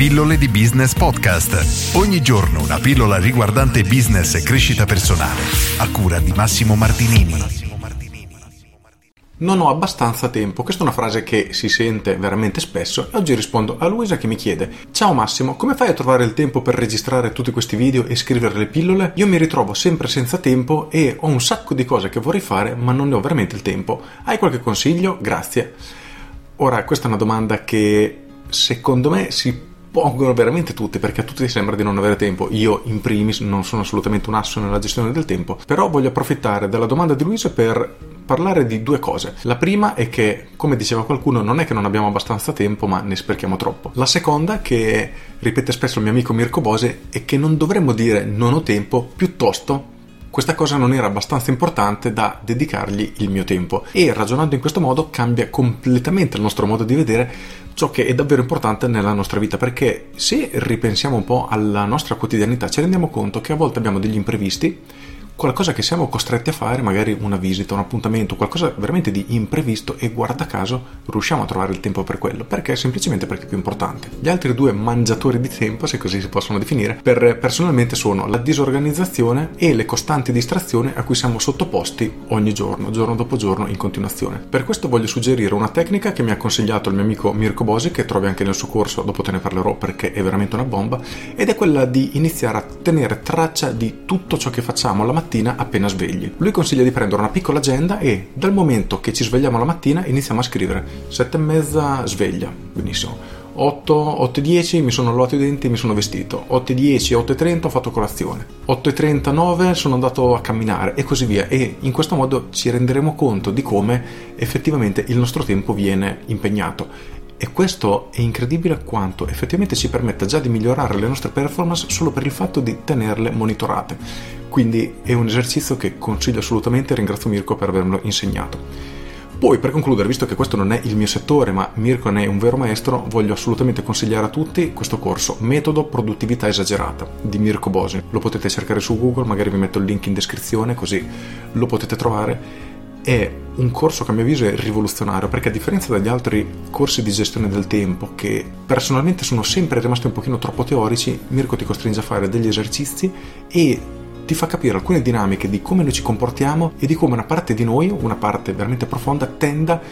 Pillole di Business Podcast. Ogni giorno una pillola riguardante business e crescita personale. A cura di Massimo Martinini. Non ho abbastanza tempo. Questa è una frase che si sente veramente spesso e oggi rispondo a Luisa che mi chiede Ciao Massimo, come fai a trovare il tempo per registrare tutti questi video e scrivere le pillole? Io mi ritrovo sempre senza tempo e ho un sacco di cose che vorrei fare ma non ne ho veramente il tempo. Hai qualche consiglio? Grazie. Ora, questa è una domanda che secondo me si pongono veramente tutti perché a tutti sembra di non avere tempo. Io, in primis, non sono assolutamente un asso nella gestione del tempo, però voglio approfittare della domanda di Luisa per parlare di due cose. La prima è che, come diceva qualcuno, non è che non abbiamo abbastanza tempo, ma ne sprechiamo troppo. La seconda, che ripete spesso il mio amico Mirko Bose, è che non dovremmo dire non ho tempo, piuttosto questa cosa non era abbastanza importante da dedicargli il mio tempo. E ragionando in questo modo cambia completamente il nostro modo di vedere ciò che è davvero importante nella nostra vita. Perché se ripensiamo un po' alla nostra quotidianità ci rendiamo conto che a volte abbiamo degli imprevisti qualcosa che siamo costretti a fare, magari una visita, un appuntamento, qualcosa veramente di imprevisto e guarda caso riusciamo a trovare il tempo per quello, perché semplicemente perché è più importante. Gli altri due mangiatori di tempo, se così si possono definire, per personalmente sono la disorganizzazione e le costanti distrazioni a cui siamo sottoposti ogni giorno, giorno dopo giorno in continuazione. Per questo voglio suggerire una tecnica che mi ha consigliato il mio amico Mirko Bosi, che trovi anche nel suo corso, dopo te ne parlerò perché è veramente una bomba, ed è quella di iniziare a tenere traccia di tutto ciò che facciamo la mattina mattina appena svegli. Lui consiglia di prendere una piccola agenda e dal momento che ci svegliamo la mattina iniziamo a scrivere. Sette e mezza sveglia, benissimo. 8, 8 e 10 mi sono lavato i denti e mi sono vestito. 8 e 10, 8 e 30 ho fatto colazione. 8 e 39 sono andato a camminare e così via. E in questo modo ci renderemo conto di come effettivamente il nostro tempo viene impegnato. E questo è incredibile quanto effettivamente ci permetta già di migliorare le nostre performance solo per il fatto di tenerle monitorate. Quindi è un esercizio che consiglio assolutamente e ringrazio Mirko per avermelo insegnato. Poi per concludere, visto che questo non è il mio settore, ma Mirko ne è un vero maestro, voglio assolutamente consigliare a tutti questo corso Metodo Produttività Esagerata di Mirko Bosi. Lo potete cercare su Google, magari vi metto il link in descrizione così lo potete trovare. È un corso che a mio avviso è rivoluzionario perché a differenza dagli altri corsi di gestione del tempo che personalmente sono sempre rimasti un pochino troppo teorici, Mirko ti costringe a fare degli esercizi e ti fa capire alcune dinamiche di come noi ci comportiamo e di come una parte di noi, una parte veramente profonda, tenda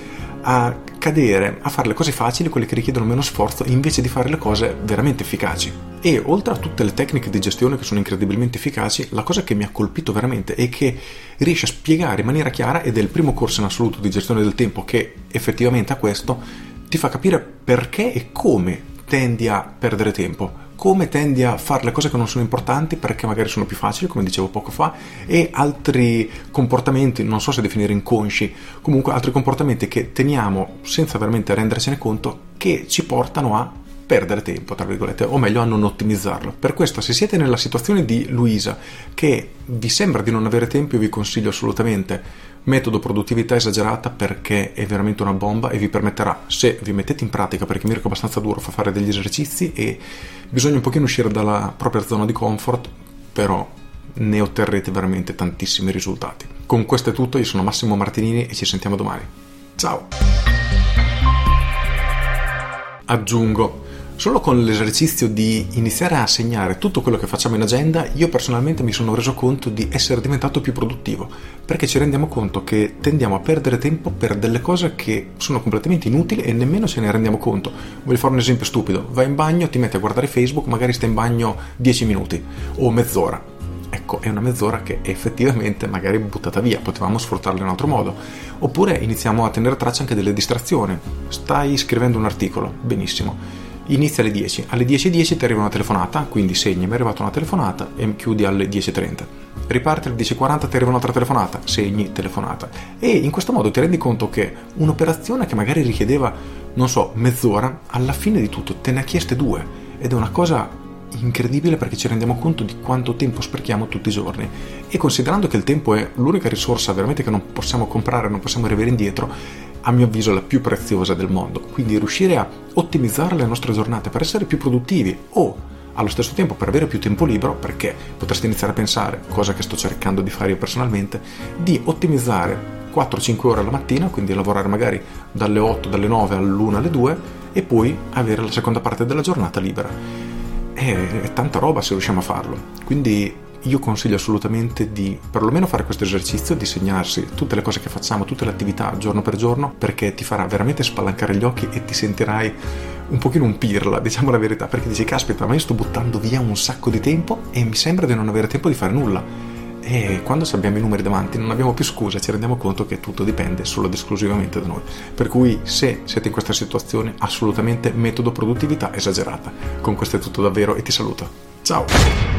a cadere, a fare le cose facili, quelle che richiedono meno sforzo, invece di fare le cose veramente efficaci. E oltre a tutte le tecniche di gestione che sono incredibilmente efficaci, la cosa che mi ha colpito veramente è che riesce a spiegare in maniera chiara, ed è il primo corso in assoluto di gestione del tempo che effettivamente ha questo, ti fa capire perché e come tendi a perdere tempo come tendi a fare le cose che non sono importanti perché magari sono più facili, come dicevo poco fa, e altri comportamenti, non so se definire inconsci, comunque altri comportamenti che teniamo senza veramente rendercene conto che ci portano a perdere tempo, tra virgolette, o meglio a non ottimizzarlo. Per questo, se siete nella situazione di Luisa, che vi sembra di non avere tempo, io vi consiglio assolutamente metodo produttività esagerata perché è veramente una bomba e vi permetterà, se vi mettete in pratica, perché Mirko è abbastanza duro, fa fare degli esercizi e bisogna un pochino uscire dalla propria zona di comfort, però ne otterrete veramente tantissimi risultati. Con questo è tutto, io sono Massimo Martinini e ci sentiamo domani. Ciao! Aggiungo Solo con l'esercizio di iniziare a segnare tutto quello che facciamo in agenda, io personalmente mi sono reso conto di essere diventato più produttivo, perché ci rendiamo conto che tendiamo a perdere tempo per delle cose che sono completamente inutili e nemmeno ce ne rendiamo conto. Voglio fare un esempio stupido, vai in bagno, ti metti a guardare Facebook, magari stai in bagno 10 minuti o mezz'ora. Ecco, è una mezz'ora che effettivamente magari è buttata via, potevamo sfruttarla in un altro modo. Oppure iniziamo a tenere traccia anche delle distrazioni. Stai scrivendo un articolo, benissimo inizia alle 10, alle 10.10 10 ti arriva una telefonata, quindi segni, mi è arrivata una telefonata e chiudi alle 10.30. Riparte alle 10.40, ti arriva un'altra telefonata, segni, telefonata. E in questo modo ti rendi conto che un'operazione che magari richiedeva, non so, mezz'ora, alla fine di tutto te ne ha chieste due. Ed è una cosa incredibile perché ci rendiamo conto di quanto tempo sprechiamo tutti i giorni e considerando che il tempo è l'unica risorsa veramente che non possiamo comprare, non possiamo riavere indietro, a mio avviso la più preziosa del mondo. Quindi riuscire a ottimizzare le nostre giornate per essere più produttivi o allo stesso tempo per avere più tempo libero, perché potresti iniziare a pensare, cosa che sto cercando di fare io personalmente, di ottimizzare 4-5 ore alla mattina, quindi lavorare magari dalle 8, dalle 9 all'1 alle 2 e poi avere la seconda parte della giornata libera. È, tanta roba se riusciamo a farlo. Quindi io consiglio assolutamente di perlomeno fare questo esercizio, di segnarsi tutte le cose che facciamo, tutte le attività giorno per giorno, perché ti farà veramente spalancare gli occhi e ti sentirai un pochino un pirla, diciamo la verità, perché dici caspita, ma io sto buttando via un sacco di tempo e mi sembra di non avere tempo di fare nulla. E quando abbiamo i numeri davanti non abbiamo più scusa, ci rendiamo conto che tutto dipende solo ed esclusivamente da noi. Per cui se siete in questa situazione, assolutamente metodo produttività esagerata. Con questo è tutto davvero e ti saluto. Ciao!